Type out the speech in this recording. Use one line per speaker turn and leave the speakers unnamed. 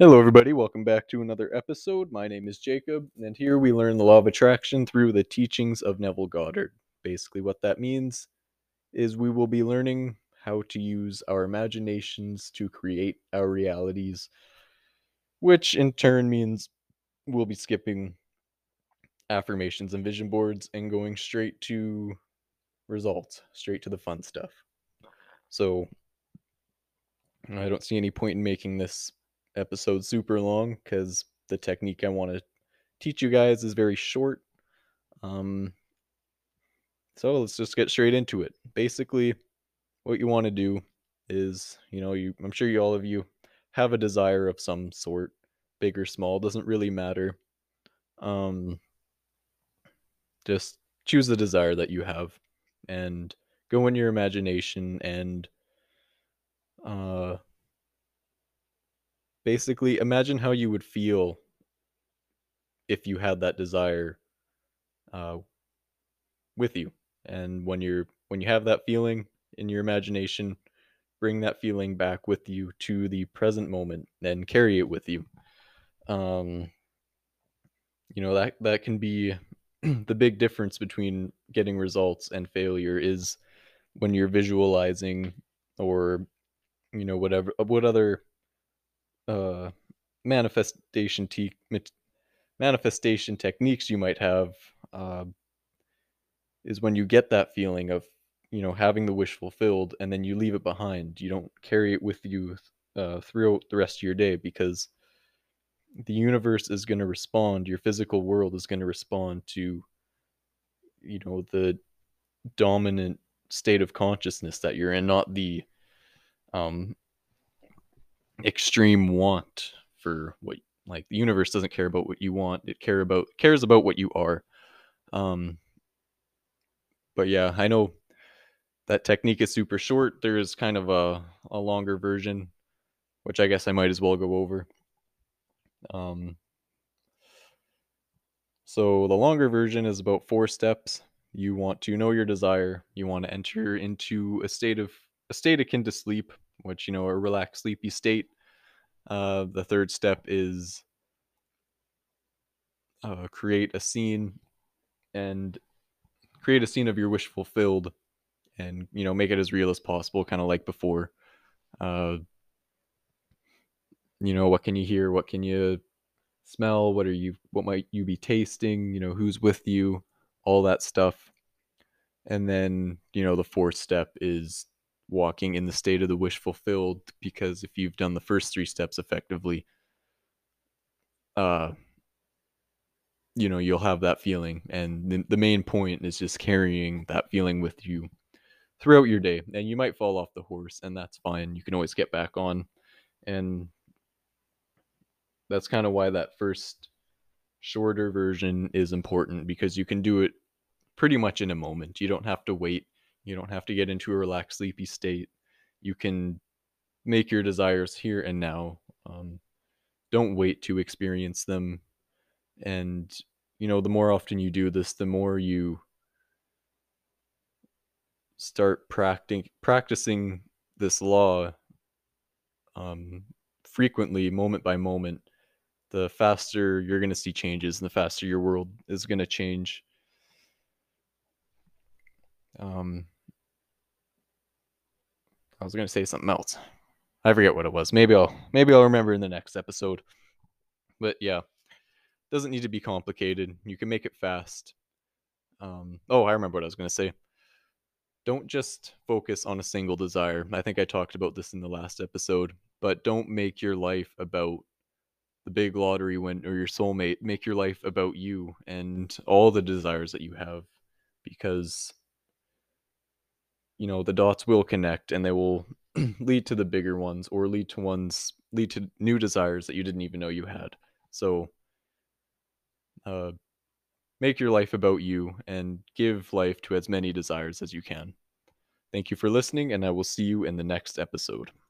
Hello, everybody. Welcome back to another episode. My name is Jacob, and here we learn the law of attraction through the teachings of Neville Goddard. Basically, what that means is we will be learning how to use our imaginations to create our realities, which in turn means we'll be skipping affirmations and vision boards and going straight to results, straight to the fun stuff. So, I don't see any point in making this episode super long because the technique I want to teach you guys is very short. Um, so let's just get straight into it. Basically, what you want to do is, you know, you I'm sure you all of you have a desire of some sort, big or small, doesn't really matter. Um, just choose the desire that you have and go in your imagination and uh basically imagine how you would feel if you had that desire uh, with you. And when you're when you have that feeling in your imagination bring that feeling back with you to the present moment and carry it with you. Um you know that that can be the big difference between getting results and failure is when you're visualizing or you know whatever what other uh, manifestation te- manifestation techniques you might have uh, is when you get that feeling of you know having the wish fulfilled and then you leave it behind. You don't carry it with you uh, throughout the rest of your day because the universe is going to respond your physical world is going to respond to you know the dominant state of consciousness that you're in not the um extreme want for what like the universe doesn't care about what you want it care about cares about what you are. Um but yeah i know that technique is super short. There's kind of a, a longer version which i guess i might as well go over. Um so the longer version is about four steps. You want to know your desire. You want to enter into a state of a state akin to sleep which you know a relaxed sleepy state uh, the third step is uh, create a scene and create a scene of your wish fulfilled and you know make it as real as possible kind of like before uh, you know what can you hear? What can you smell? What are you what might you be tasting? You know who's with you? All that stuff. And then you know the fourth step is walking in the state of the wish fulfilled because if you've done the first three steps effectively uh you know you'll have that feeling. And the, the main point is just carrying that feeling with you throughout your day. And you might fall off the horse and that's fine. You can always get back on. And that's kind of why that first shorter version is important because you can do it pretty much in a moment. You don't have to wait you don't have to get into a relaxed, sleepy state. You can make your desires here and now. Um, don't wait to experience them. And, you know, the more often you do this, the more you start practicing practicing this law um, frequently, moment by moment, the faster you're going to see changes and the faster your world is going to change. Um, I was to say something else. I forget what it was. Maybe I'll maybe I'll remember in the next episode. But yeah, doesn't need to be complicated. You can make it fast. Um, oh, I remember what I was to say. Don't just focus on a single desire. I think I talked about this in the last episode, but don't make your life about the big lottery win or your soulmate. Make your life about you and all the desires that you have because you know the dots will connect and they will lead to the bigger ones or lead to ones lead to new desires that you didn't even know you had. So uh, make your life about you and give life to as many desires as you can. Thank you for listening and i will see you in the next episode